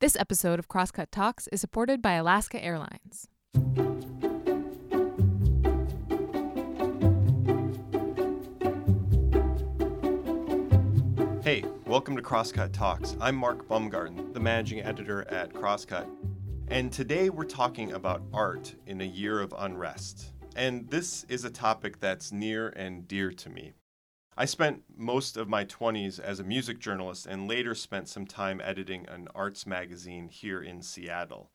This episode of Crosscut Talks is supported by Alaska Airlines. Hey, welcome to Crosscut Talks. I'm Mark Baumgarten, the managing editor at Crosscut. And today we're talking about art in a year of unrest. And this is a topic that's near and dear to me. I spent most of my 20s as a music journalist and later spent some time editing an arts magazine here in Seattle.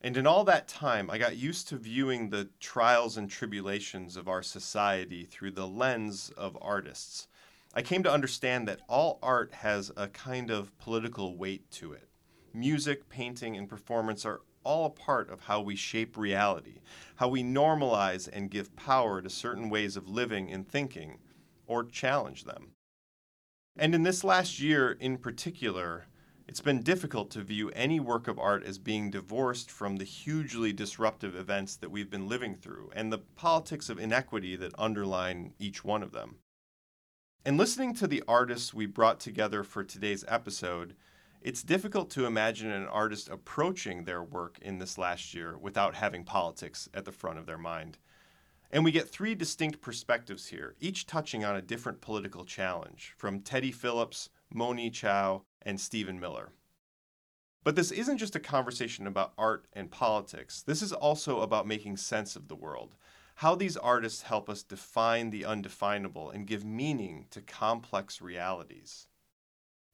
And in all that time, I got used to viewing the trials and tribulations of our society through the lens of artists. I came to understand that all art has a kind of political weight to it. Music, painting, and performance are all a part of how we shape reality, how we normalize and give power to certain ways of living and thinking or challenge them. And in this last year in particular, it's been difficult to view any work of art as being divorced from the hugely disruptive events that we've been living through and the politics of inequity that underline each one of them. And listening to the artists we brought together for today's episode, it's difficult to imagine an artist approaching their work in this last year without having politics at the front of their mind. And we get three distinct perspectives here, each touching on a different political challenge, from Teddy Phillips, Monyee Chau, and Stephen Miller. But this isn't just a conversation about art and politics. This is also about making sense of the world, how these artists help us define the undefinable and give meaning to complex realities.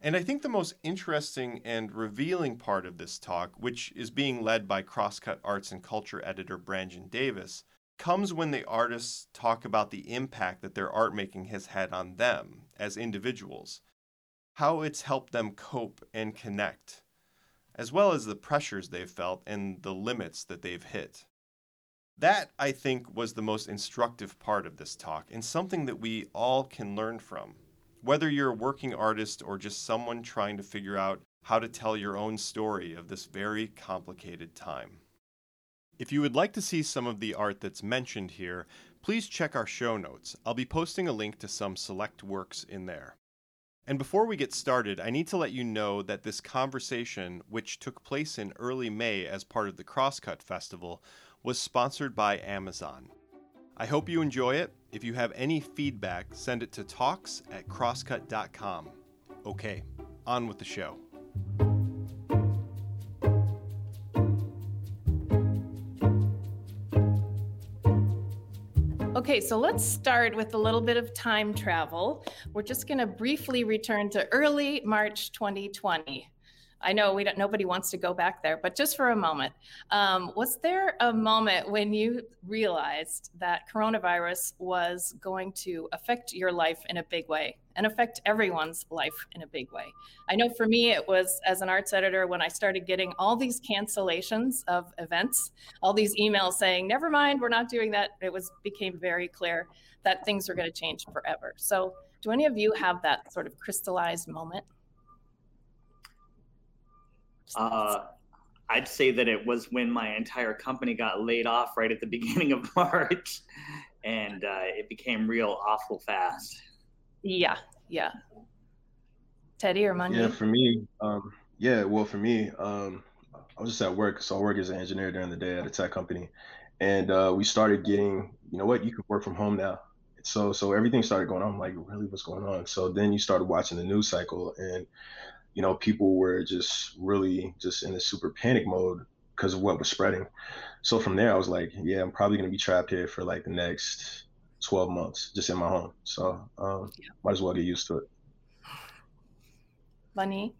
And I think the most interesting and revealing part of this talk, which is being led by Crosscut Arts and Culture editor Brangien Davis, comes when the artists talk about the impact that their art making has had on them as individuals, how it's helped them cope and connect, as well as the pressures they've felt and the limits that they've hit. That, I think, was the most instructive part of this talk and something that we all can learn from. Whether you're a working artist or just someone trying to figure out how to tell your own story of this very complicated time. If you would like to see some of the art that's mentioned here, please check our show notes. I'll be posting a link to some select works in there. And before we get started, I need to let you know that this conversation, which took place in early May as part of the Crosscut Festival, was sponsored by Amazon. I hope you enjoy it. If you have any feedback, send it to talks at crosscut.com. Okay, on with the show. Okay, so let's start with a little bit of time travel. We're just going to briefly return to early March 2020. I know we don't. Nobody wants to go back there, but just for a moment, um, was there a moment when you realized that coronavirus was going to affect your life in a big way and affect everyone's life in a big way? I know for me, it was as an arts editor when I started getting all these cancellations of events, all these emails saying, "Never mind, we're not doing that." It was became very clear that things are going to change forever. So, do any of you have that sort of crystallized moment? Uh, I'd say that it was when my entire company got laid off right at the beginning of March, and uh, it became real awful fast. Yeah, yeah. Teddy or Monday? Yeah, for me, um, yeah. Well, for me, um, I was just at work, so I work as an engineer during the day at a tech company, and uh, we started getting, you know what, you can work from home now. So, so everything started going on. I'm like, really, what's going on? So then you started watching the news cycle, and you know, people were just really just in a super panic mode because of what was spreading. So from there, I was like, yeah, I'm probably gonna be trapped here for like the next 12 months, just in my home. So um, yeah. might as well get used to it. Bunny.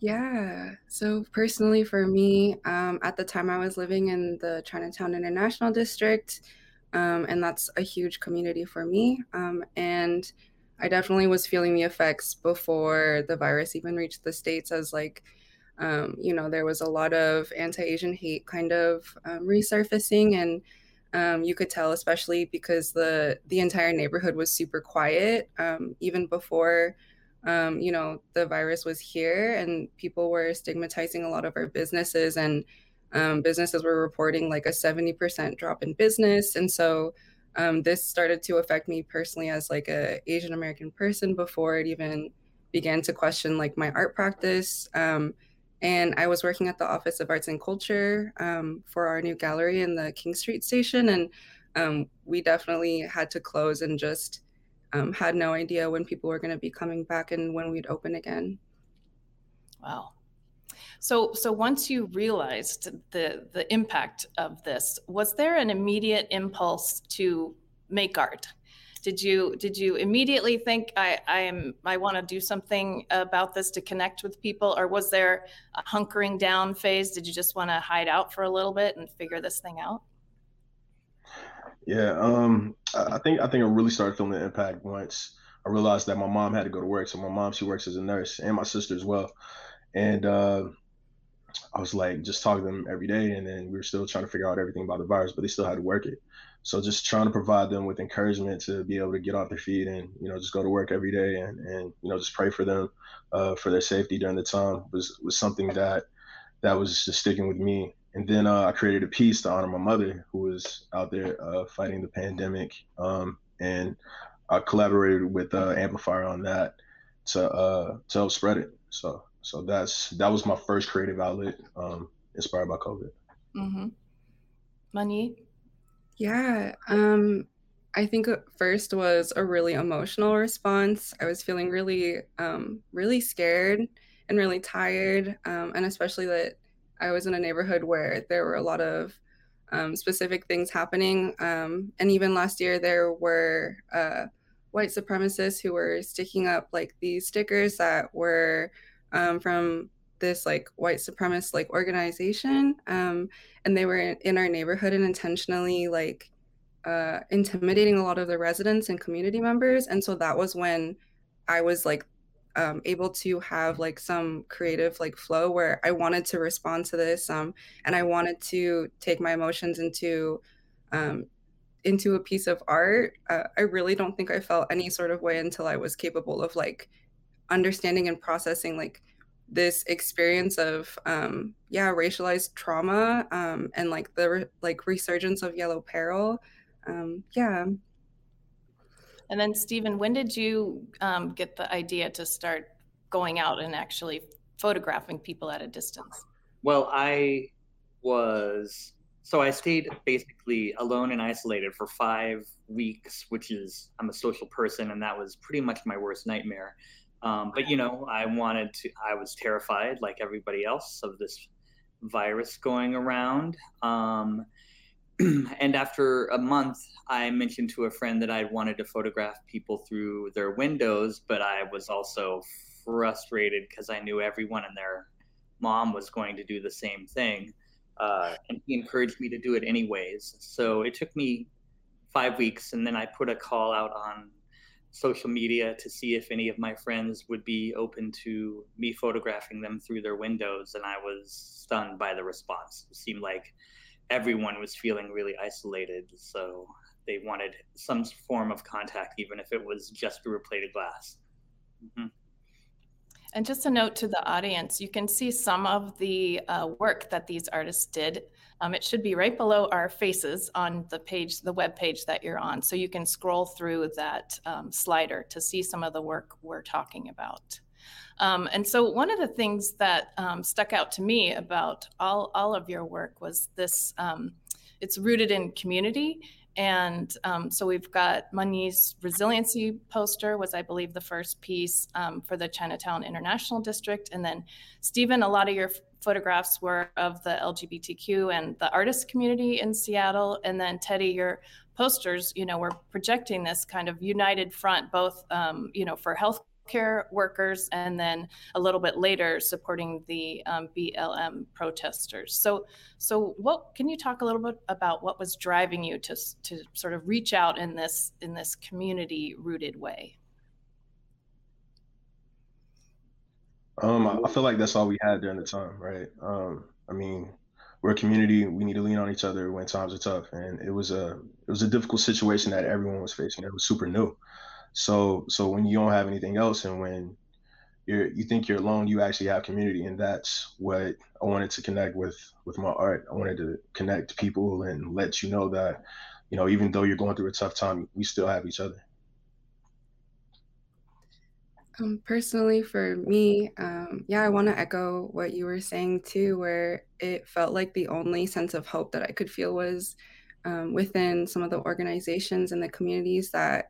Yeah. So personally, for me, um, at the time I was living in the Chinatown International District, um, and that's a huge community for me. Um, and I definitely was feeling the effects before the virus even reached the states, as like, um, you know, there was a lot of anti-Asian hate kind of um, resurfacing, and um, you could tell, especially because the the entire neighborhood was super quiet, um, even before, um, you know, the virus was here, and people were stigmatizing a lot of our businesses, and um, businesses were reporting like a seventy percent drop in business, and so um, this started to affect me personally as like a Asian American person before it even began to question like my art practice. Um, and I was working at the Office of Arts and Culture um, for our new gallery in the King Street station, and um, we definitely had to close and just um, had no idea when people were going to be coming back and when we'd open again. Wow. So, so once you realized the the impact of this, was there an immediate impulse to make art? Did you did you immediately think I I am I want to do something about this to connect with people, or was there a hunkering down phase? Did you just want to hide out for a little bit and figure this thing out? Yeah, um, I think I think I really started feeling the impact once I realized that my mom had to go to work. So my mom she works as a nurse, and my sister as well. And uh, I was like just talking to them every day, and then we were still trying to figure out everything about the virus, but they still had to work it. So just trying to provide them with encouragement to be able to get off their feet and you know just go to work every day and and you know just pray for them uh, for their safety during the time was was something that that was just sticking with me. And then uh, I created a piece to honor my mother who was out there uh, fighting the pandemic, um, and I collaborated with uh, Amplifier on that to uh, to help spread it. So so that's that was my first creative outlet um, inspired by COVID. Mm-hmm. Monyee. Yeah. Um, I think first was a really emotional response. I was feeling really, um, really scared and really tired, um, and especially that I was in a neighborhood where there were a lot of um, specific things happening. Um, and even last year, there were uh, white supremacists who were sticking up like these stickers that were um, from this like white supremacist like organization um, and they were in our neighborhood and intentionally like uh, intimidating a lot of the residents and community members. And so that was when i was like um, able to have like some creative like flow where i wanted to respond to this um, and i wanted to take my emotions into um, into a piece of art. Uh, i really don't think i felt any sort of way until i was capable of like understanding and processing like this experience of um yeah racialized trauma um and like the re- like resurgence of yellow peril um yeah. And then stephen when did you um, get the idea to start going out and actually photographing people at a distance? Well i was so i stayed basically alone and isolated for five weeks which is i'm a social person and that was pretty much my worst nightmare um, but you know, I wanted to. I was terrified, like everybody else, of this virus going around. Um, and after a month, I mentioned to a friend that I wanted to photograph people through their windows, but I was also frustrated because I knew everyone and their mom was going to do the same thing. Uh, and he encouraged me to do it anyways. So it took me five weeks, and then I put a call out on social media to see if any of my friends would be open to me photographing them through their windows and i was stunned by the response it seemed like everyone was feeling really isolated so they wanted some form of contact even if it was just through a plate of glass mm-hmm. and just a note to the audience you can see some of the uh, work that these artists did um, it should be right below our faces on the page, the web page that you're on. So you can scroll through that um, slider to see some of the work we're talking about. Um, and so one of the things that um, stuck out to me about all, all of your work was this, um, it's rooted in community and um, so we've got Monyee's resiliency poster was, I believe, the first piece um, for the Chinatown International District. And then, Stephen, a lot of your photographs were of the LGBTQ and the artist community in Seattle. And then, Teddy, your posters, you know, were projecting this kind of united front, both, um, you know, for health care workers, and then a little bit later supporting the um, BLM protesters. So, so what can you talk a little bit about what was driving you to to sort of reach out in this in this community rooted way? Um, I feel like that's all we had during the time, right? Um, I mean, we're a community. We need to lean on each other when times are tough, and it was a it was a difficult situation that everyone was facing. It was super new, so so when you don't have anything else and when you're you think you're alone, you actually have community, and that's what I wanted to connect with with my art. I wanted to connect people and let you know that, you know, even though you're going through a tough time, we still have each other. Um, personally, for me, um, yeah, I want to echo what you were saying too, where it felt like the only sense of hope that I could feel was um, within some of the organizations and the communities that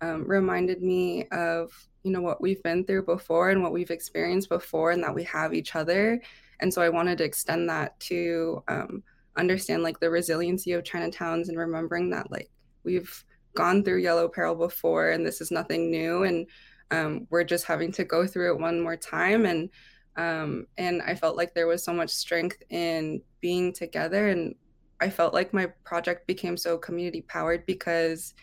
um, reminded me of you know what we've been through before and what we've experienced before, and that we have each other. And so I wanted to extend that to um, understand like the resiliency of Chinatowns and remembering that like we've gone through yellow peril before and this is nothing new and um, we're just having to go through it one more time. And um, and i felt like there was so much strength in being together. And i felt like my project became so community powered because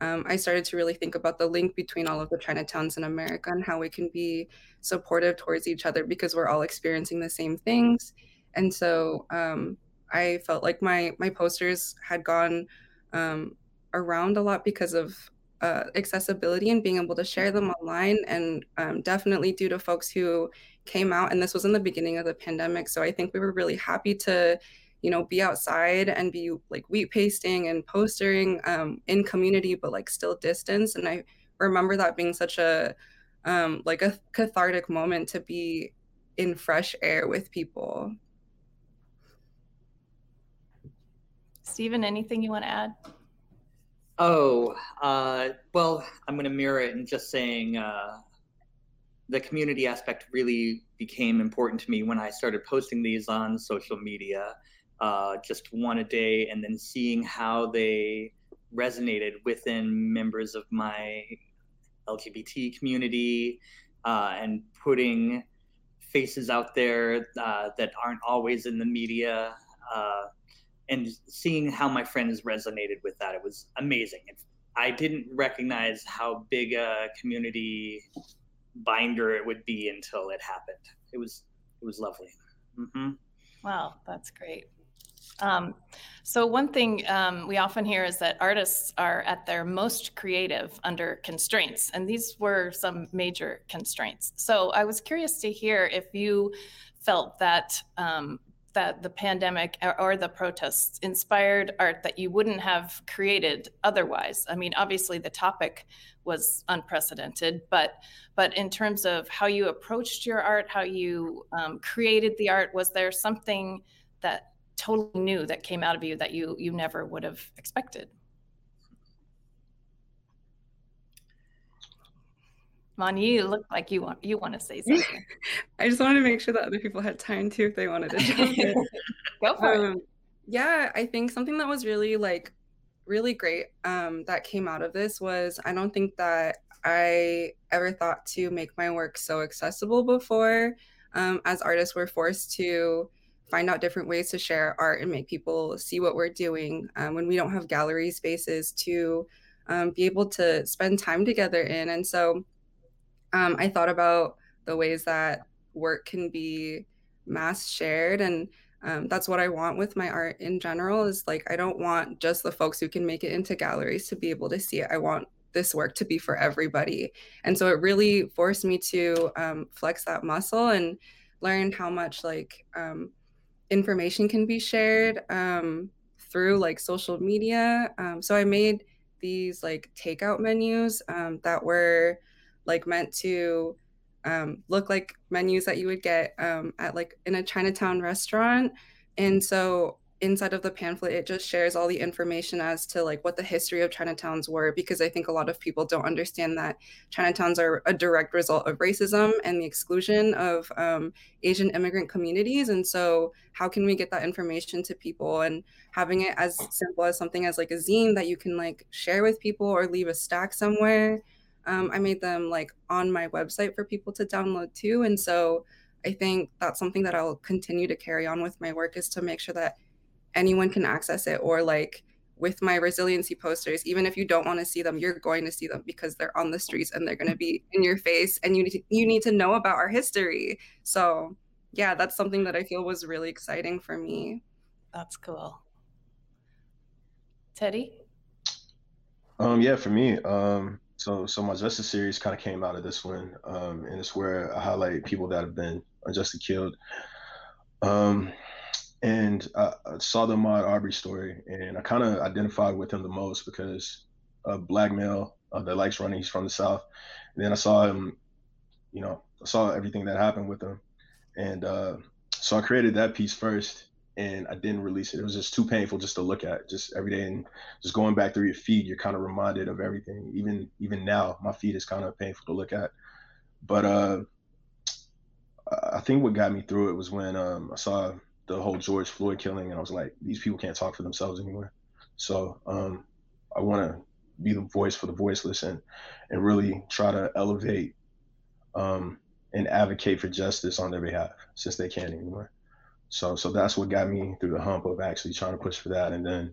um, i started to really think about the link between all of the chinatowns in america and how we can be supportive towards each other because we're all experiencing the same things. And so um, i felt like my my posters had gone um, around a lot because of uh, accessibility and being able to share them online. And um, definitely due to folks who came out and this was in the beginning of the pandemic so i think we were really happy to you know be outside and be like wheat pasting and postering um, in community but like still distance. And i remember that being such a um, like a cathartic moment to be in fresh air with people. Stephen anything you want to add Oh, uh, well, I'm going to mirror it and just saying uh, the community aspect really became important to me when I started posting these on social media, uh, just one a day, and then seeing how they resonated within members of my LGBT community uh, and putting faces out there uh, that aren't always in the media uh, and seeing how my friends resonated with that, it was amazing. I didn't recognize how big a community binder it would be until it happened. It was it was lovely. Mm-hmm. Wow, that's great. Um, so one thing um, we often hear is that artists are at their most creative under constraints, and these were some major constraints. So I was curious to hear if you felt that um, that the pandemic or the protests inspired art that you wouldn't have created otherwise. I mean, obviously the topic was unprecedented, but but in terms of how you approached your art, how you um, created the art, was there something that totally new that came out of you that you you never would have expected? Mon, you look like you want you want to say something. I just wanted to make sure that other people had time too if they wanted to jump in. Go for um, it. Yeah, I think something that was really like really great um, that came out of this was I don't think that I ever thought to make my work so accessible before. Um, as artists, we're forced to find out different ways to share art and make people see what we're doing um, when we don't have gallery spaces to um, be able to spend time together in. And so um, I thought about the ways that work can be mass shared and um, that's what I want with my art in general is like I don't want just the folks who can make it into galleries to be able to see it. I want this work to be for everybody. And so it really forced me to um, flex that muscle and learn how much like um, information can be shared um, through like social media. Um, so I made these like takeout menus um, that were like meant to um, look like menus that you would get um, at like in a Chinatown restaurant. And so inside of the pamphlet, it just shares all the information as to like what the history of Chinatowns were, because I think a lot of people don't understand that Chinatowns are a direct result of racism and the exclusion of um, Asian immigrant communities. And so, how can we get that information to people and having it as simple as something as like a zine that you can like share with people or leave a stack somewhere? Um, I made them like on my website for people to download too. And so I think that's something that I'll continue to carry on with my work is to make sure that anyone can access it or like with my resiliency posters even if you don't want to see them you're going to see them because they're on the streets and they're going to be in your face and you need to, you need to know about our history. So yeah that's something that i feel was really exciting for me. That's cool. Teddy? Um yeah for me um so, so my justice series kind of came out of this one, um, and it's where I highlight people that have been unjustly killed. Um, and I, I saw the Ahmaud Arbery story, and I kind of identified with him the most because a black male uh, that likes running, he's from the South. And then I saw him you know, I saw everything that happened with him, and uh, so I created that piece first, and I didn't release it. It was just too painful just to look at, just every day, and just going back through your feed, you're kind of reminded of everything. Even even now, my feed is kind of painful to look at, but uh, I think what got me through it was when um, I saw the whole George Floyd killing, and I was like, these people can't talk for themselves anymore. So um, I want to be the voice for the voiceless and and really try to elevate um, and advocate for justice on their behalf since they can't anymore. So so that's what got me through the hump of actually trying to push for that. And then,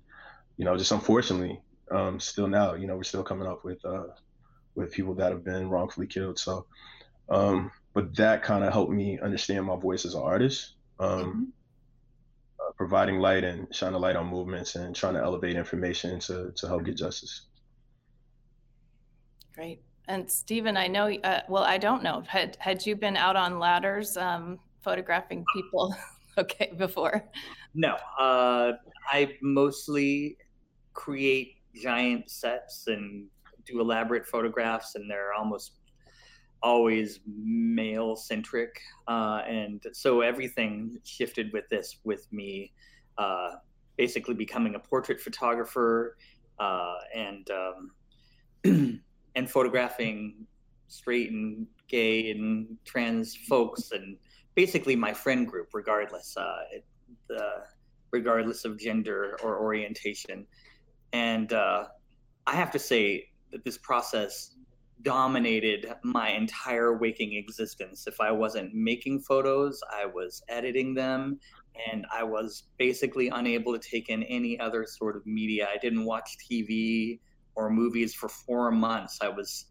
you know, just unfortunately, um, still now, you know, we're still coming up with uh, with people that have been wrongfully killed. So, um, but that kind of helped me understand my voice as an artist. Um, mm-hmm. uh, providing light and shining a light on movements and trying to elevate information to, to help get justice. Great. And Stephen, I know, uh, well, I don't know. Had, had you been out on ladders um, photographing people okay before? No. Uh, I mostly create giant sets and do elaborate photographs, and they're almost always male centric. Uh, and so everything shifted with this, with me uh, basically becoming a portrait photographer uh, and. Um, and photographing straight and gay and trans folks and basically my friend group regardless uh, regardless of gender or orientation and uh, i have to say that this process dominated my entire waking existence if i wasn't making photos i was editing them and i was basically unable to take in any other sort of media i didn't watch tv or movies for four months. I was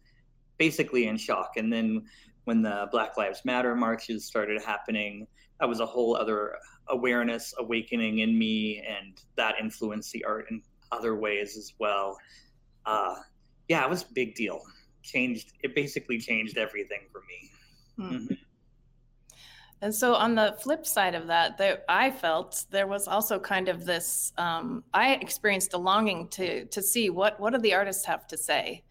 basically in shock. And then when the Black Lives Matter marches started happening, that was a whole other awareness awakening in me, and that influenced the art in other ways as well. Uh, yeah, it was a big deal. Changed it basically changed everything for me. Hmm. Mm-hmm. And so, on the flip side of that, there, I felt there was also kind of this. Um, I experienced a longing to to see what what do the artists have to say,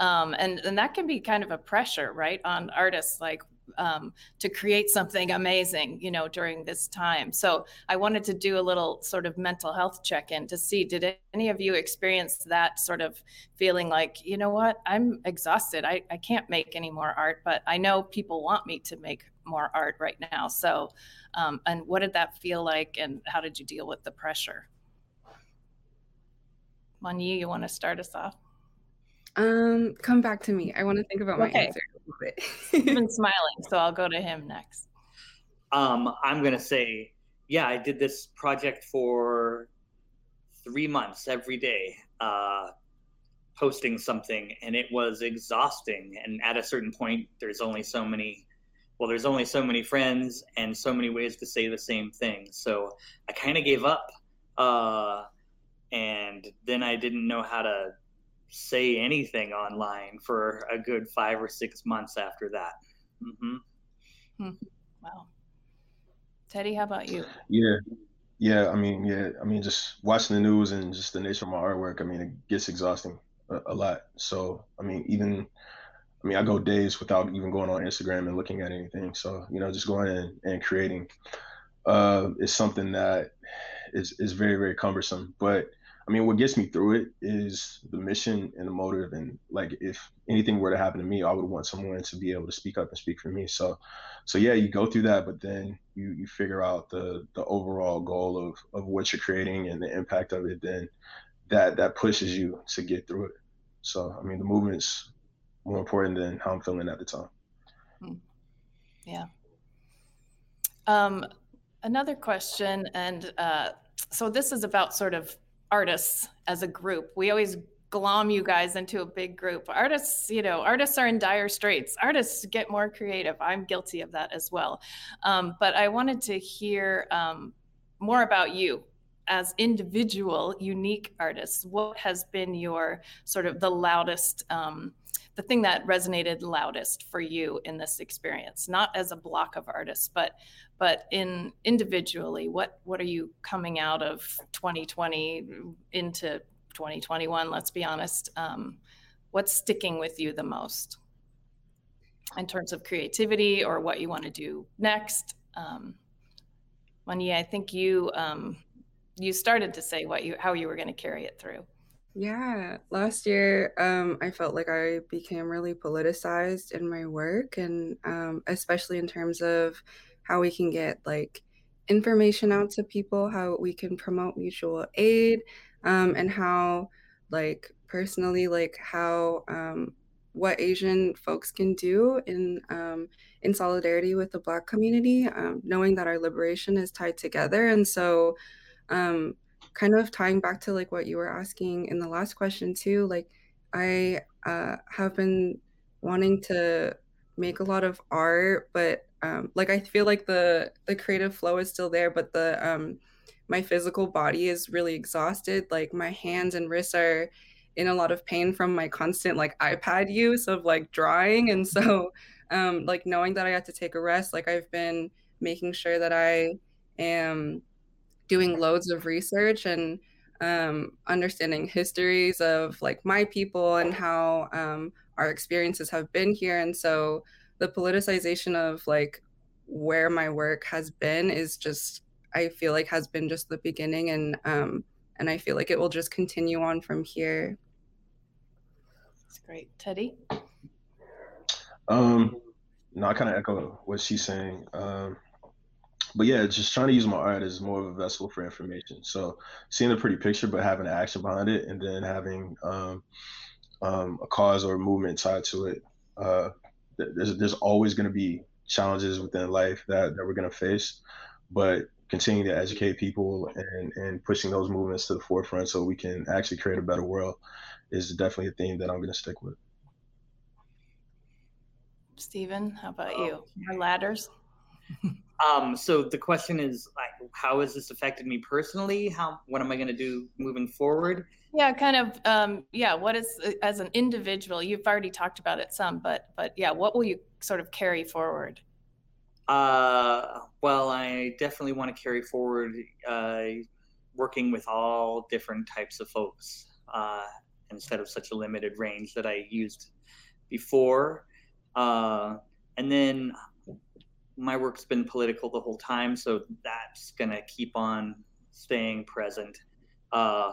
um, and and that can be kind of a pressure, right, on artists like um, to create something amazing, you know, during this time. So I wanted to do a little sort of mental health check in to see did any of you experience that sort of feeling like, you know what, I'm exhausted. I, I can't make any more art, but I know people want me to make more art right now. So, um, and what did that feel like, and how did you deal with the pressure? Monyee, you want to start us off? Um, come back to me. I want to think about okay. my answer a little bit. He's been smiling, so I'll go to him next. Um, I'm gonna say, yeah, I did this project for three months every day, uh, posting something, and it was exhausting. And at a certain point, there's only so many well, there's only so many friends and so many ways to say the same thing. So I kind of gave up. Uh, and then I didn't know how to say anything online for a good five or six months after that. Mm-hmm. Hmm. Wow. Teddy, how about you? Yeah. Yeah. I mean, yeah. I mean, just watching the news and just the nature of my artwork, I mean, it gets exhausting a, a lot. So, I mean, even I mean, I go days without even going on Instagram and looking at anything. So, you know, just going in and creating uh, is something that is, is very, very cumbersome. But I mean, what gets me through it is the mission and the motive. And like, if anything were to happen to me, I would want someone to be able to speak up and speak for me. So, so yeah, you go through that, but then you, you figure out the, the overall goal of, of what you're creating and the impact of it. Then that, that pushes you to get through it. So, I mean, the movement's more important than how I'm feeling at the time. Hmm. Yeah. Um, another question, and uh, so this is about sort of artists as a group. We always glom you guys into a big group. Artists, you know, artists are in dire straits. Artists get more creative. I'm guilty of that as well. Um, but I wanted to hear um, more about you as individual, unique artists. What has been your sort of the loudest? Um, the thing that resonated loudest for you in this experience not as a block of artists but but in individually what what are you coming out of 2020 into 2021 let's be honest um, what's sticking with you the most in terms of creativity or what you want to do next. Um, Monyee, I think you um, you started to say what you how you were going to carry it through. Yeah, last year um, I felt like I became really politicized in my work, and um, especially in terms of how we can get like information out to people, how we can promote mutual aid, um, and how like personally like how um, what Asian folks can do in um, in solidarity with the Black community, um, knowing that our liberation is tied together. And so, um, kind of tying back to like what you were asking in the last question too, like I uh, have been wanting to make a lot of art, but um, like I feel like the the creative flow is still there, but the um, my physical body is really exhausted. Like my hands and wrists are in a lot of pain from my constant like iPad use of like drawing. And so um, like knowing that I had to take a rest, like I've been making sure that I am doing loads of research and um, understanding histories of like my people and how um, our experiences have been here. And so the politicization of like where my work has been is just I feel like has been just the beginning and um, and I feel like it will just continue on from here. That's great. Teddy? Um, no, I kind of echo what she's saying. Um, but yeah, just trying to use my art as more of a vessel for information. So seeing a pretty picture, but having action behind it, and then having um, um, a cause or a movement tied to it. Uh, there's there's always going to be challenges within life that, that we're going to face, but continuing to educate people and and pushing those movements to the forefront so we can actually create a better world is definitely a theme that I'm going to stick with. Stephen, how about you? More ladders? um, so the question is like, how has this affected me personally? How, what am I going to do moving forward? Yeah, kind of. Um, yeah, what is uh, as an individual? You've already talked about it some, but but yeah, what will you sort of carry forward? Uh, well, I definitely want to carry forward uh, working with all different types of folks. Uh, instead of such a limited range that I used before. Uh, and then my work's been political the whole time, so that's going to keep on staying present. Uh,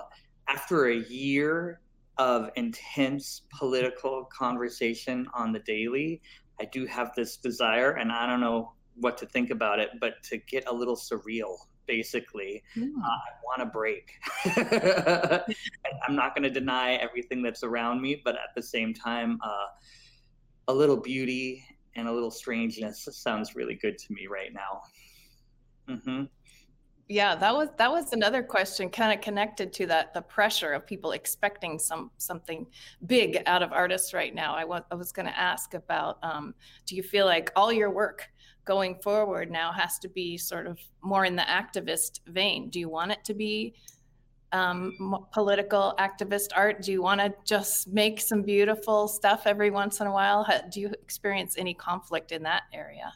after a year of intense political conversation on the daily, I do have this desire, and I don't know what to think about it, but to get a little surreal basically. Mm. Uh, I want to break. I'm not going to deny everything that's around me, but at the same time, uh, a little beauty and a little strangeness sounds really good to me right now. Mm-hmm. Yeah, that was that was another question, kind of connected to that the pressure of people expecting some something big out of artists right now. I was I was going to ask about, um, do you feel like all your work going forward now has to be sort of more in the activist vein. Do you want it to be um, political activist art? Do you want to just make some beautiful stuff every once in a while? Do you experience any conflict in that area?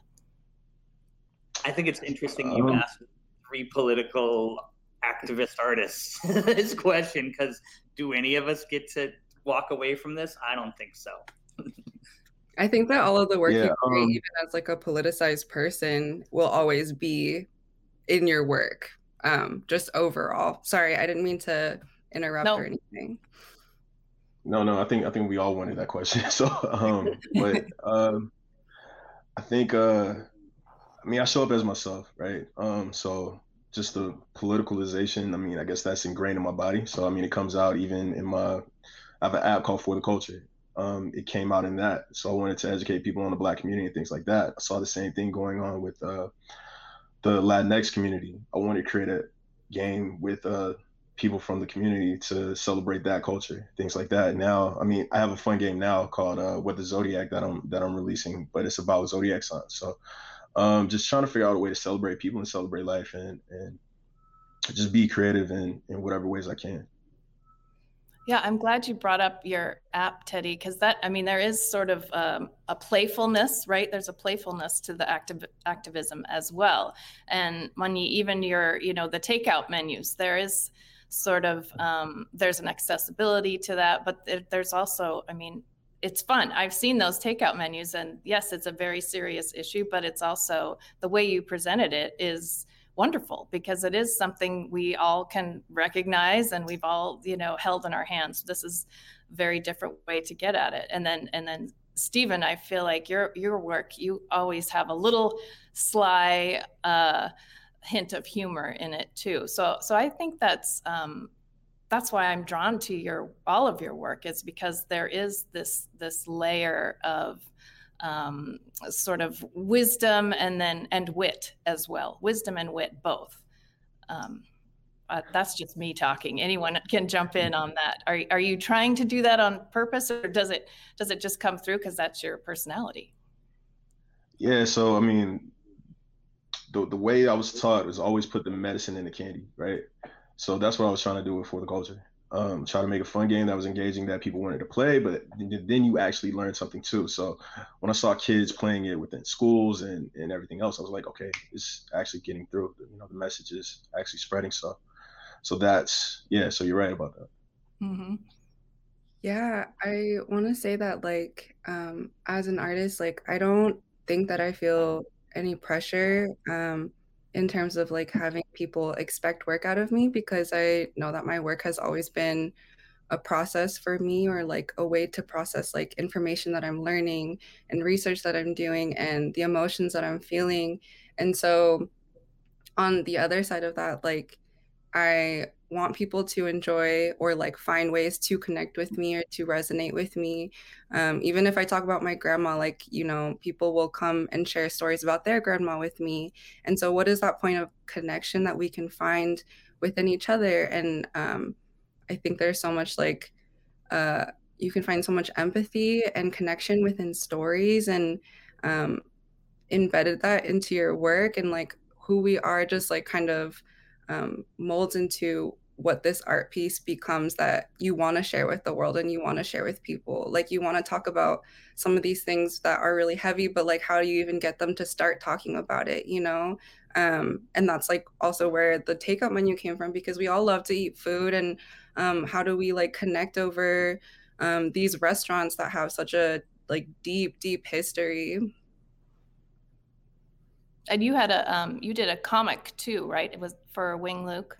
I think it's interesting you um, asked three political activist artists this question because do any of us get to walk away from this? I don't think so. I think that all of the work yeah, you create, um, even as like a politicized person, will always be in your work. Um, just overall. Sorry, I didn't mean to interrupt nope. or anything. No, no, I think I think we all wanted that question. So, um, but um, I think uh, I mean I show up as myself, right? Um, so just the politicalization. I mean, I guess that's ingrained in my body. So I mean, it comes out even in my. I have an app called For the Culture, um, it came out in that. So I wanted to educate people on the black community and things like that. I saw the same thing going on with uh, the Latinx community. I wanted to create a game with uh, people from the community to celebrate that culture, things like that. Now, I mean, I have a fun game now called uh, What the Zodiac that I'm that I'm releasing, but it's about zodiac signs. So, um, just trying to figure out a way to celebrate people and celebrate life and and just be creative in in whatever ways I can. Yeah, I'm glad you brought up your app, Teddy, because that, I mean, there is sort of um, a playfulness, right? There's a playfulness to the active activism as well. And when you even your, you know, the takeout menus, there is sort of, um, there's an accessibility to that, but there's also, I mean, it's fun. I've seen those takeout menus, and yes, it's a very serious issue, but it's also the way you presented it is wonderful because it is something we all can recognize and we've all you know held in our hands. This is a very different way to get at it, and then and then Stephen, I feel like your your work you always have a little sly uh, hint of humor in it too. So so I think that's um, that's why I'm drawn to your all of your work is because there is this this layer of um, sort of wisdom and then and wit as well, wisdom and wit both. Um, uh, that's just me talking. Anyone can jump in on that. Are are you trying to do that on purpose, or does it does it just come through because that's your personality? Yeah. So I mean, the the way I was taught was always put the medicine in the candy, right? So that's what I was trying to do with for the culture. Um, try to make a fun game that was engaging that people wanted to play, but then you actually learn something too. So when I saw kids playing it within schools and, and everything else, I was like, okay, it's actually getting through. You know, the message is actually spreading. So, so that's yeah. So you're right about that. Mm-hmm. Yeah, I want to say that like um, as an artist, like I don't think that I feel any pressure. Um, in terms of like having people expect work out of me because I know that my work has always been a process for me or like a way to process like information that I'm learning and research that I'm doing and the emotions that I'm feeling. And so on the other side of that, like I want people to enjoy or like find ways to connect with me or to resonate with me. Um, even if I talk about my grandma, like, you know, people will come and share stories about their grandma with me. And so, what is that point of connection that we can find within each other? And um, I think there's so much like, uh, you can find so much empathy and connection within stories and um, embedded that into your work and like who we are, just like kind of um, molds into what this art piece becomes that you want to share with the world and you want to share with people. Like you want to talk about some of these things that are really heavy, but like how do you even get them to start talking about it, you know? Um, and that's like also where the takeout menu came from because we all love to eat food and um, how do we like connect over um, these restaurants that have such a like deep, deep history and you had a um, you did a comic too, right? It was for Wing Luke.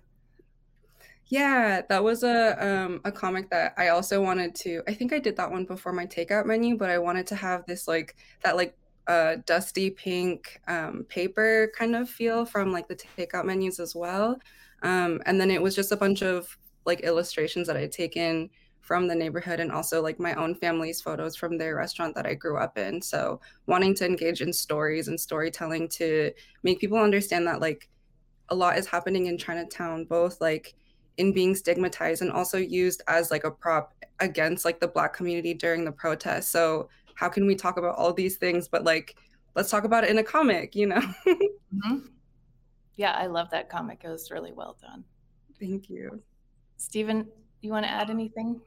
Yeah, that was a um, a comic that I also wanted to. I think I did that one before my takeout menu, but I wanted to have this like that like uh, dusty pink um, paper kind of feel from like the takeout menus as well. Um, and then it was just a bunch of like illustrations that I had taken from the neighborhood and also like my own family's photos from their restaurant that I grew up in. So wanting to engage in stories and storytelling to make people understand that like a lot is happening in Chinatown, both like in being stigmatized and also used as like a prop against like the black community during the protests. So how can we talk about all these things but like let's talk about it in a comic, you know? mm-hmm. Yeah, I love that comic. It was really well done. Thank you. Stephen, you want to add anything?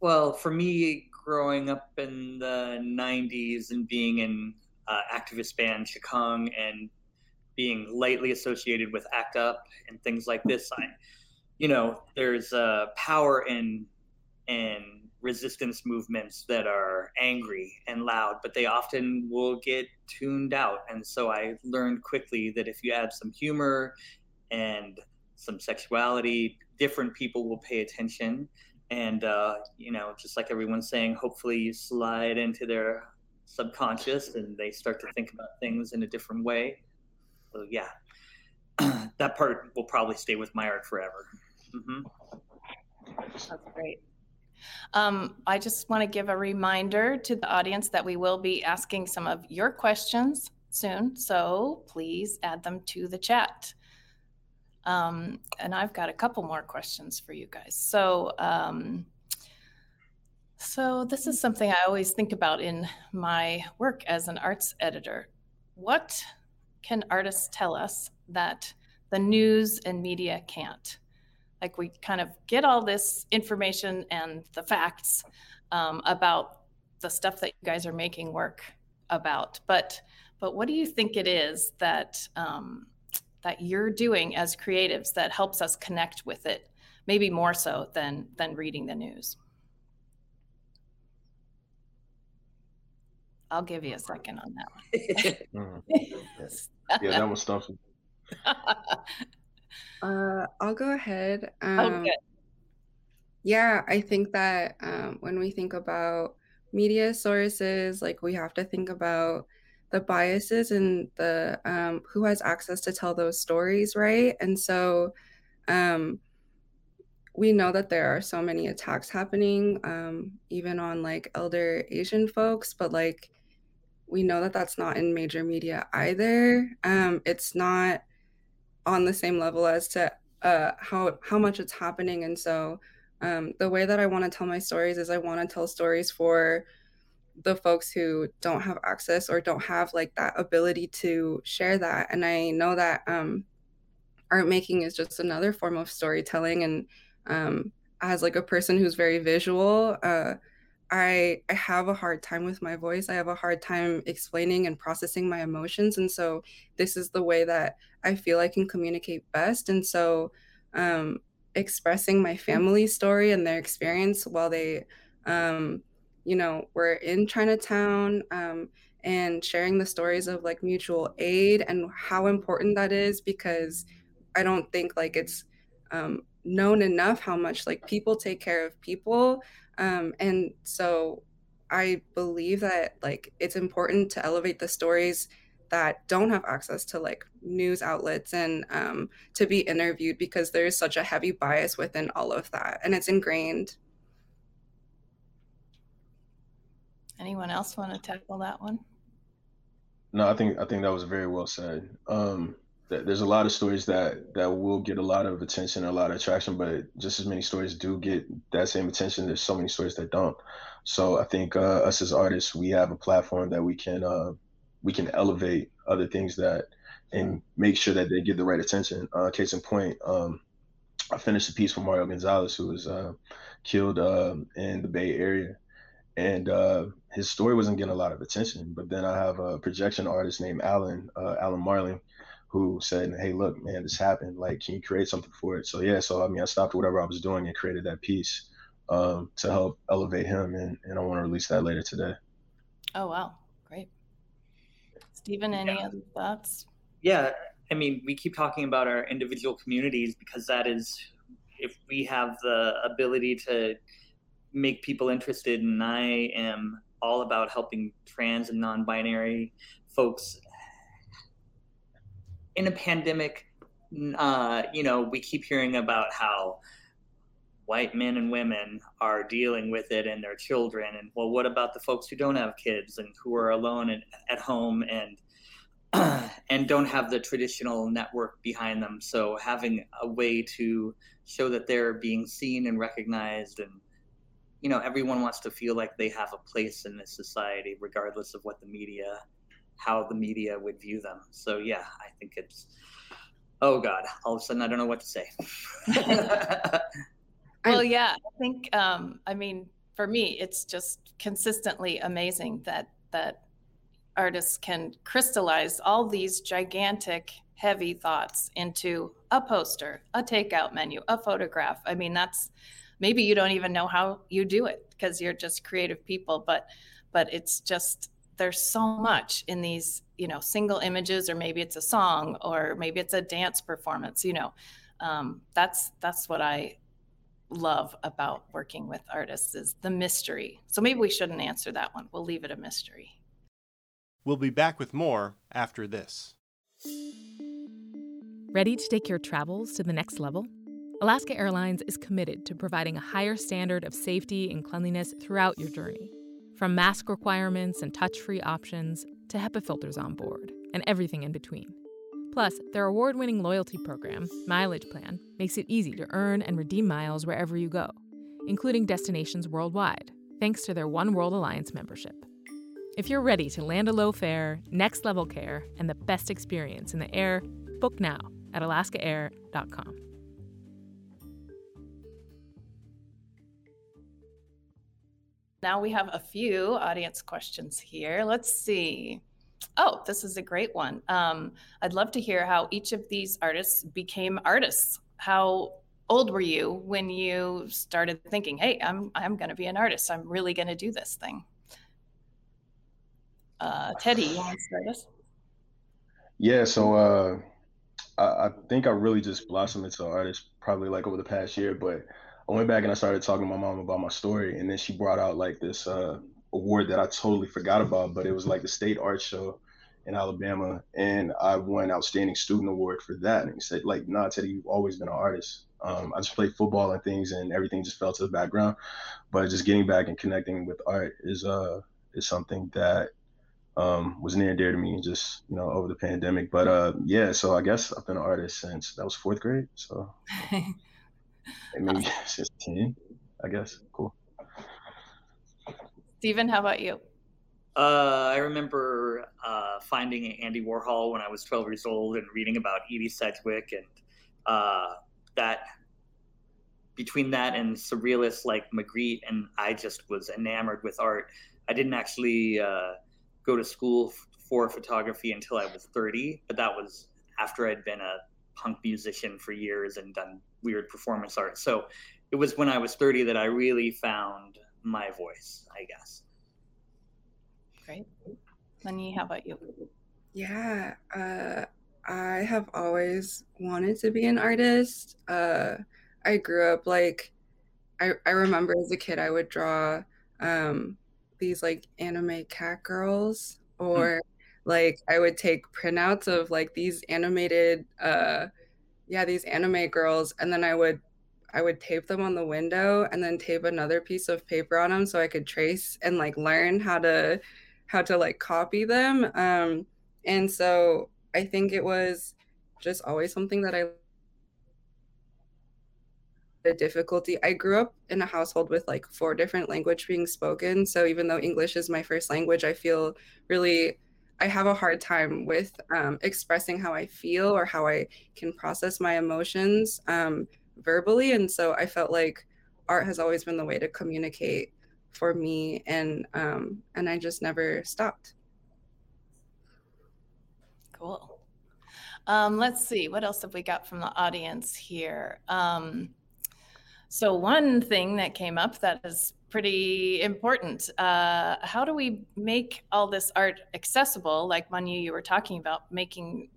Well, for me, growing up in the 90s and being in uh, activist band Chikung and being lightly associated with ACT UP and things like this, I, you know, there's uh, power in in resistance movements that are angry and loud, but they often will get tuned out. And so I learned quickly that if you add some humor and some sexuality, different people will pay attention. And uh, you know just like everyone's saying hopefully you slide into their subconscious and they start to think about things in a different way. So yeah that part will probably stay with my art forever mm-hmm. that's great um, I just want to give a reminder to the audience that we will be asking some of your questions soon. So please add them to the chat. Um, and I've got a couple more questions for you guys. So, um, so this is something I always think about in my work as an arts editor. What can artists tell us that the news and media can't? Like we kind of get all this information and the facts um, about the stuff that you guys are making work about, but but what do you think it is that um, that you're doing as creatives that helps us connect with it maybe more so than than reading the news I'll give you a second on that one. mm-hmm. yeah, that was stumped uh, I'll go ahead. Um, oh, good. Yeah, I think that um, when we think about media sources, like we have to think about the biases and the um, who has access to tell those stories, right? And so um, we know that there are so many attacks happening, um, even on like elder Asian folks, but like we know that that's not in major media either. Um, it's not on the same level as to uh, how how much it's happening, and so um, the way that I want to tell my stories is I want to tell stories for the folks who don't have access or don't have like that ability to share that. And I know that um, art making is just another form of storytelling. And um, as like a person who's very visual, uh, I, I have a hard time with my voice. I have a hard time explaining and processing my emotions. And so this is the way that I feel I can communicate best. And so um, expressing my family story and their experience while they, um, you know, were in Chinatown um, and sharing the stories of like mutual aid and how important that is because I don't think like it's um, known enough how much like people take care of people. Um, and so I believe that like it's important to elevate the stories that don't have access to like news outlets and um, to be interviewed because there's such a heavy bias within all of that and it's ingrained. Anyone else want to tackle that one? No i think i think that was very well said. Um, there's a lot of stories that that will get a lot of attention a lot of attraction but just as many stories do get that same attention there's so many stories that don't so i think uh, us as artists we have a platform that we can uh, we can elevate other things that and make sure that they get the right attention. Uh, case in point, um, I finished a piece for Mario Gonzalez, who was uh, killed uh, in the Bay Area, and uh, his story wasn't getting a lot of attention. But then I have a projection artist named Alan, uh, Alan Marling, who said, "Hey, look, man, this happened. Like, can you create something for it?" So yeah, so I mean, I stopped whatever I was doing and created that piece um, to help elevate him, and, and I want to release that later today. Oh wow, great. Stephen, any yeah. other thoughts? Yeah, I mean, we keep talking about our individual communities because that is, if we have the ability to make people interested, and I am all about helping trans and non binary folks in a pandemic. Uh, you know, we keep hearing about how white men and women are dealing with it and their children and well what about the folks who don't have kids and who are alone and at home and and don't have the traditional network behind them so having a way to show that they're being seen and recognized and you know everyone wants to feel like they have a place in this society regardless of what the media how the media would view them so yeah i think it's oh god all of a sudden i don't know what to say Well, yeah, I think um, I mean for me, it's just consistently amazing that that artists can crystallize all these gigantic, heavy thoughts into a poster, a takeout menu, a photograph. I mean, that's maybe you don't even know how you do it because you're just creative people, but but it's just there's so much in these you know single images or maybe it's a song or maybe it's a dance performance you know um, that's that's what i love about working with artists is the mystery. So maybe we shouldn't answer that one. We'll leave it a mystery. We'll be back with more after this. Ready to take your travels to the next level? Alaska Airlines is committed to providing a higher standard of safety and cleanliness throughout your journey. From mask requirements and touch free options to HEPA filters on board and everything in between. Plus, their award winning loyalty program, Mileage Plan, makes it easy to earn and redeem miles wherever you go, including destinations worldwide, thanks to their One World Alliance membership. If you're ready to land a low fare, next level care, and the best experience in the air, book now at alaskaair.com. Now we have a few audience questions here. Let's see. Oh, this is a great one. Um, I'd love to hear how each of these artists became artists. How old were you when you started thinking, "Hey, I'm I'm going to be an artist. I'm really going to do this thing"? Uh, Teddy, you want to start us? Yeah, so uh, I, I think I really just blossomed into an artist probably like over the past year, but I went back and I started talking to my mom about my story, and then she brought out like this uh, award that I totally forgot about, but it was like the state art show in Alabama, and I won outstanding student award for that. And he said, like, nah, Teddy, you've always been an artist. Um, I just played football and things, and everything just fell to the background. But just getting back and connecting with art is uh is something that um, was near and dear to me, just you know, over the pandemic. But uh, yeah, so I guess I've been an artist since that was fourth grade. So maybe since ten, I guess. Cool. Stephen, how about you? Uh, I remember uh, finding Andy Warhol when I was 12 years old and reading about Edie Sedgwick and uh, that between that and surrealists like Magritte and I just was enamored with art. I didn't actually uh, go to school for photography until I was 30, but that was after I'd been a punk musician for years and done weird performance art. So it was when I was 30 that I really found my voice, I guess. Great. Lenny, how about you? Yeah, uh, I have always wanted to be an artist. Uh, I grew up like, I, I remember as a kid, I would draw um, these like anime cat girls, hmm. or mm. Like I would take printouts of like these animated, uh, yeah, these anime girls, and then I would I would tape them on the window and then tape another piece of paper on them so I could trace and like learn how to how to like copy them. Um, and so I think it was just always something that I the difficulty. I grew up in a household with like four different language being spoken. So even though English is my first language, I feel really I have a hard time with um, expressing how I feel or how I can process my emotions um, verbally. And so I felt like art has always been the way to communicate for me and um and I just never stopped. Cool. Um, let's see, what else have we got from the audience here? Um, so one thing that came up that is pretty important, uh, how do we make all this art accessible? Like Monyee, you were talking about making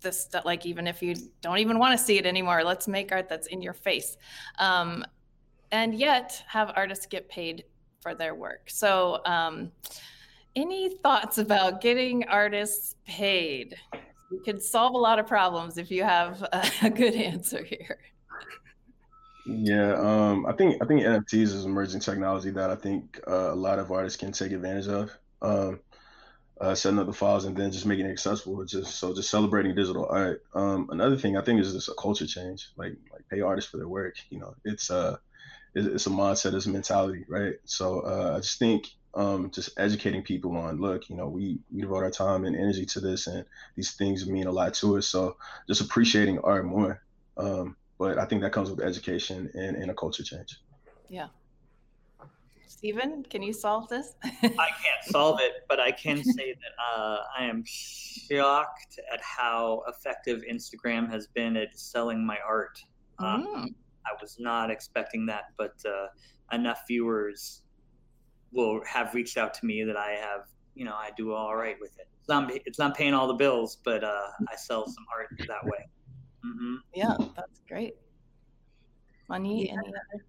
this that like even if you don't even want to see it anymore, let's make art that's in your face. Um, and yet have artists get paid for their work. So, um, any thoughts about getting artists paid? You could solve a lot of problems if you have a good answer here. Yeah, um, I think I think NFTs is an emerging technology that I think uh, a lot of artists can take advantage of. Um, uh, setting up the files and then just making it accessible. Just so just celebrating digital art. Um, another thing I think is just a culture change. Like like pay artists for their work. You know, it's uh it's a mindset, it's a mentality, right? So uh, I just think um, just educating people on, look, you know, we we devote our time and energy to this, and these things mean a lot to us. So just appreciating art more. Um, but I think that comes with education and, and a culture change. Yeah. Stephen, can you solve this? I can't solve it, but I can say that uh, I am shocked at how effective Instagram has been at selling my art. Um, mm. I was not expecting that, but uh, enough viewers will have reached out to me that I have, you know, I do all right with it. It's not, it's not paying all the bills, but uh, I sell some art that way. Mm-hmm. Yeah, that's great. Monyee, yeah. any other?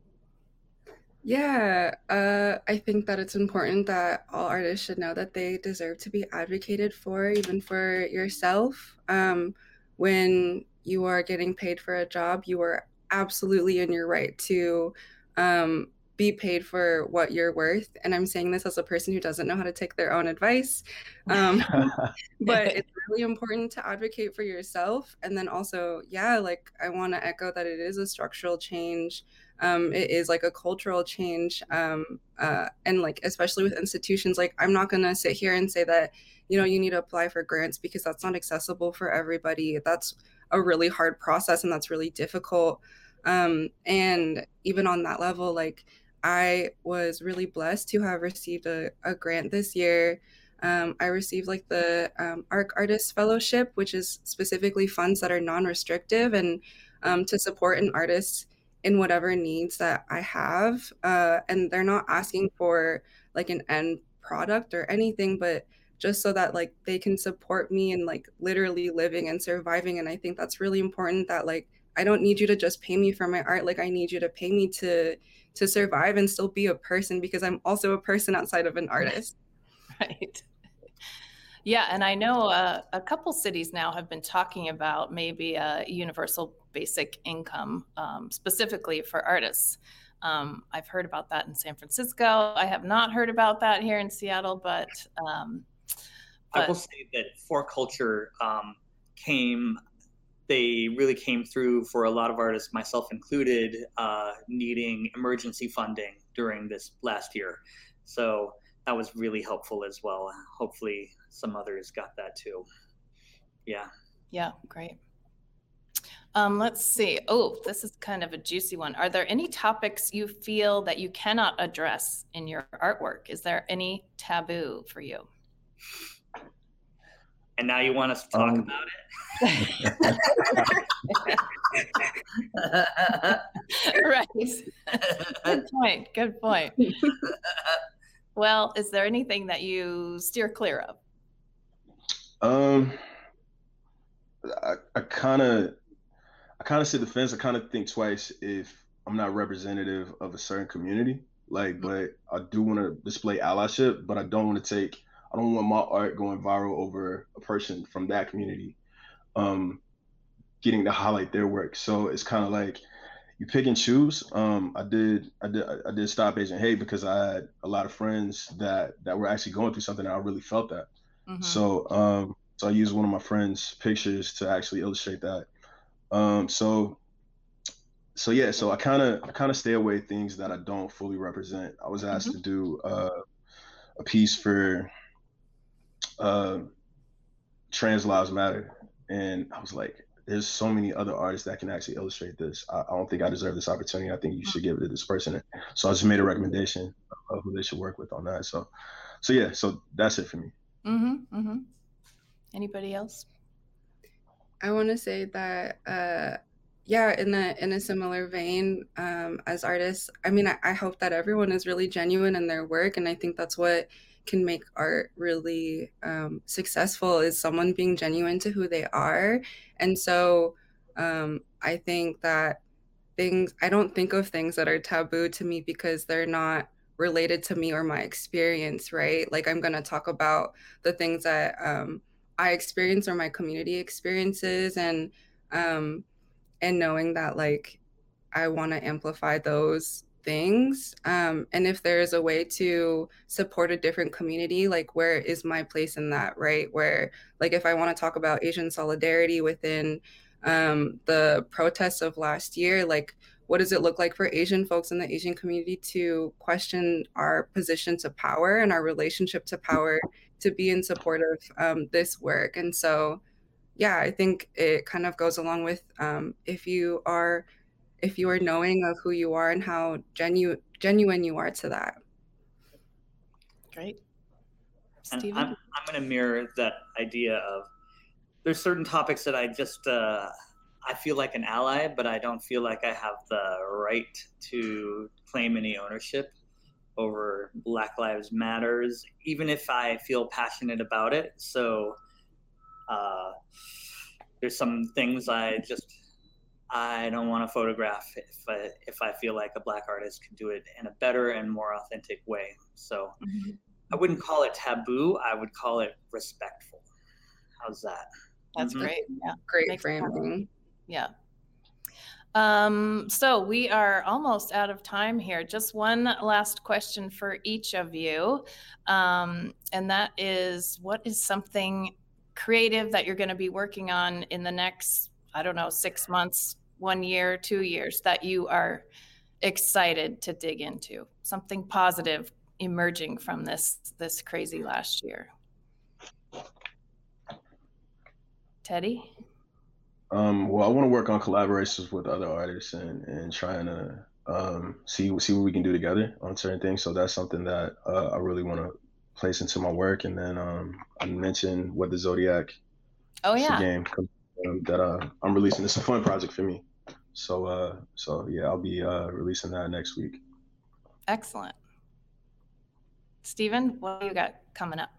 Yeah, uh, I think that it's important that all artists should know that they deserve to be advocated for, even for yourself. Um, when you are getting paid for a job, you are absolutely in your right to um, be paid for what you're worth. And I'm saying this as a person who doesn't know how to take their own advice. Um, but it's really important to advocate for yourself. And then also, yeah, like I want to echo that it is a structural change. Um, it is like a cultural change. Um, uh, and like, especially with institutions, like I'm not going to sit here and say that, you know, you need to apply for grants because that's not accessible for everybody. That's a really hard process and that's really difficult. Um, and even on that level, like I was really blessed to have received a, a grant this year. Um, I received like the um, ARC Artist Fellowship, which is specifically funds that are non restrictive and um, to support an artist in whatever needs that I have. Uh, and they're not asking for like an end product or anything, but just so that like they can support me in like literally living and surviving. And i think that's really important that like i don't need you to just pay me for my art. Like i need you to pay me to to survive and still be a person because i'm also a person outside of an artist. Right yeah and i know uh, a couple cities now have been talking about maybe a universal basic income um, specifically for artists um, I've heard about that in San Francisco. I have not heard about that here in Seattle, but, um, but... I will say that 4Culture um, came. They really came through for a lot of artists, myself included, uh, needing emergency funding during this last year. So that was really helpful as well. Hopefully, some others got that too. Yeah. Yeah, great. Um, let's see. Oh, this is kind of a juicy one. Are there any topics you feel that you cannot address in your artwork? Is there any taboo for you? And now you want us to talk um, about it? right. Good point. Good point. well, is there anything that you steer clear of? Um, I, I kind of I kind of sit the fence. I kind of think twice if I'm not representative of a certain community. Like, mm-hmm. but I do want to display allyship, but I don't want to take. I don't want my art going viral over a person from that community, um, getting to highlight their work. So it's kind of like you pick and choose. Um, I did, I did, I did stop Asian hate because I had a lot of friends that that were actually going through something, and I really felt that. Mm-hmm. So, um, so I used one of my friends' pictures to actually illustrate that. Um, so so yeah, so I kind of I kind of stay away things that I don't fully represent. I was asked mm-hmm. to do uh, a piece for uh, Trans Lives Matter, and I was like, there's so many other artists that can actually illustrate this. I, I don't think I deserve this opportunity. I think you should give it to this person. So I just made a recommendation of who they should work with on that. So, so yeah, so that's it for me. Mm-hmm. Mm-hmm. Anybody else? I want to say that, uh, yeah, in a in a similar vein, um, as artists, I mean, I, I hope that everyone is really genuine in their work, and I think that's what can make art really um, successful is someone being genuine to who they are. And so, um, I think that things I don't think of things that are taboo to me because they're not related to me or my experience, right? Like I'm gonna talk about the things that um, I experience or my community experiences and um and knowing that like I want to amplify those things um and if there's a way to support a different community like where is my place in that right where like if I want to talk about Asian solidarity within um the protests of last year like what does it look like for Asian folks in the Asian community to question our position to power and our relationship to power to be in support of um, this work. And so, yeah, I think it kind of goes along with um, if you are if you are knowing of who you are and how genu- genuine you are to that. Great. Stephen? I'm, I'm going to mirror that idea of there's certain topics that I just uh, I feel like an ally, but I don't feel like I have the right to claim any ownership over Black Lives Matters, even if I feel passionate about it. So uh, there's some things I just I don't want to photograph if I, if I feel like a black artist can do it in a better and more authentic way. So mm-hmm. I wouldn't call it taboo. I would call it respectful. How's that? That's mm-hmm. great. Yeah, great Makes framing. Yeah. Um, so we are almost out of time here. Just one last question for each of you. Um, and that is what is something creative that you're going to be working on in the next, I don't know, six months, one year, two years that you are excited to dig into? Something positive emerging from this this crazy last year. Teddy? Um, well, I want to work on collaborations with other artists and and trying to um, see see what we can do together on certain things. So that's something that uh, I really want to place into my work. And then um, I mentioned what the Zodiac. Oh yeah. Game um, that uh, I'm releasing. It's a fun project for me. So uh, so yeah, I'll be uh, releasing that next week. Excellent. Stephen, what do you got coming up?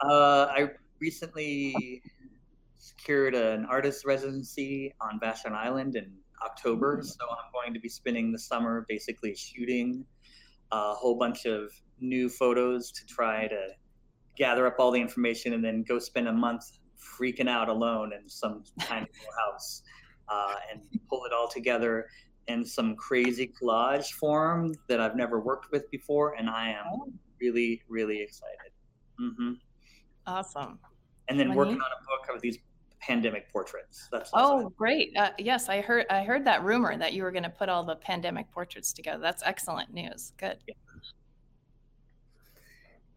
Uh, I recently secured an artist residency on Vashon Island in October, so I'm going to be spending the summer basically shooting a whole bunch of new photos to try to gather up all the information and then go spend a month freaking out alone in some tiny little house uh, and pull it all together in some crazy collage form that I've never worked with before, and I am oh. really, really excited. Mm-hmm. Awesome. And then working on a book of these pandemic portraits. That's oh, great! Uh, yes, I heard I heard that rumor that you were going to put all the pandemic portraits together. That's excellent news. Good. Yeah.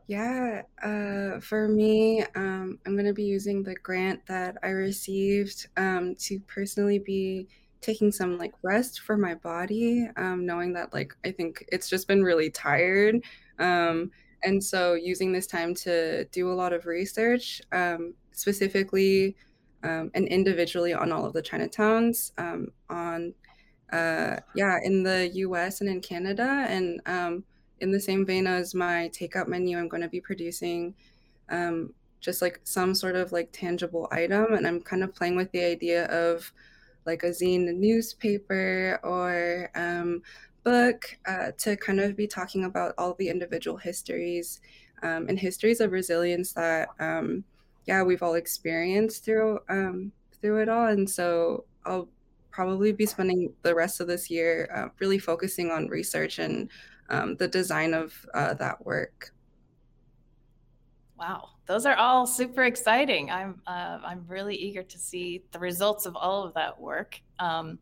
Yeah, uh, for me, um, I'm going to be using the grant that I received um, to personally be taking some like rest for my body, um, knowing that like I think it's just been really tired. Um, and so using this time to do a lot of research, um, specifically um, and individually on all of the Chinatowns, on uh, yeah, in the U.S. and in Canada, and in the same vein as my takeout menu, I'm going to be producing um, just like some sort of like tangible item. And I'm kind of playing with the idea of like a zine newspaper or um, book uh, to kind of be talking about all the individual histories um, and histories of resilience that, um, yeah, we've all experienced through um, through it all. And so I'll probably be spending the rest of this year uh, really focusing on research and um, the design of uh, that work. Wow, those are all super exciting. I'm uh, I'm really eager to see the results of all of that work. Um,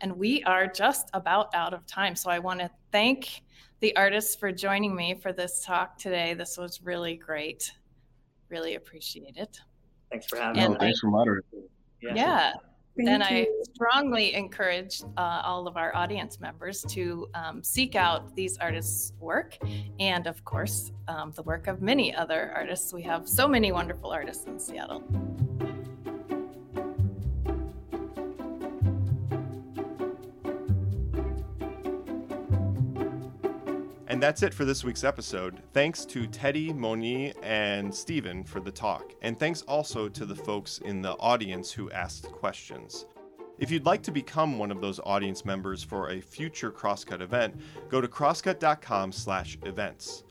and we are just about out of time, so I want to thank the artists for joining me for this talk today. This was really great. Really appreciate it. Thanks for having me. No, thanks for moderating. Yeah. yeah. Thank and you. I strongly encourage uh, all of our audience members to um, seek out these artists' work and, of course, um, the work of many other artists. We have so many wonderful artists in Seattle. And that's it for this week's episode. Thanks to Teddy, Monyee, and Stephen for the talk. And thanks also to the folks in the audience who asked questions. If you'd like to become one of those audience members for a future Crosscut event, go to crosscut.com/events.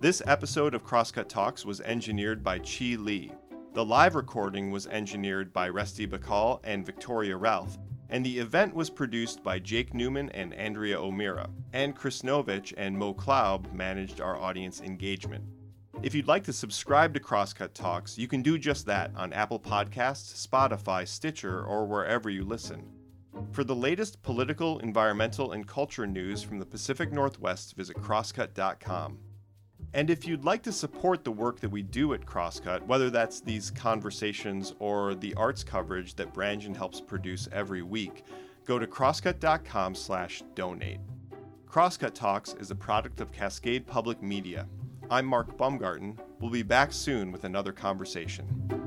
This episode of Crosscut Talks was engineered by Chi Lee. The live recording was engineered by Resty Bakal and Victoria Ralph and the event was produced by Jake Newman and Andrea O'Meara, and Chris Novich and Mo Klaub managed our audience engagement. If you'd like to subscribe to Crosscut Talks, you can do just that on Apple Podcasts, Spotify, Stitcher, or wherever you listen. For the latest political, environmental, and culture news from the Pacific Northwest, visit crosscut.com. And if you'd like to support the work that we do at Crosscut, whether that's these conversations or the arts coverage that Brangien helps produce every week, go to crosscut.com/donate. Crosscut Talks is a product of Cascade Public Media. I'm Mark Baumgarten. We'll be back soon with another conversation.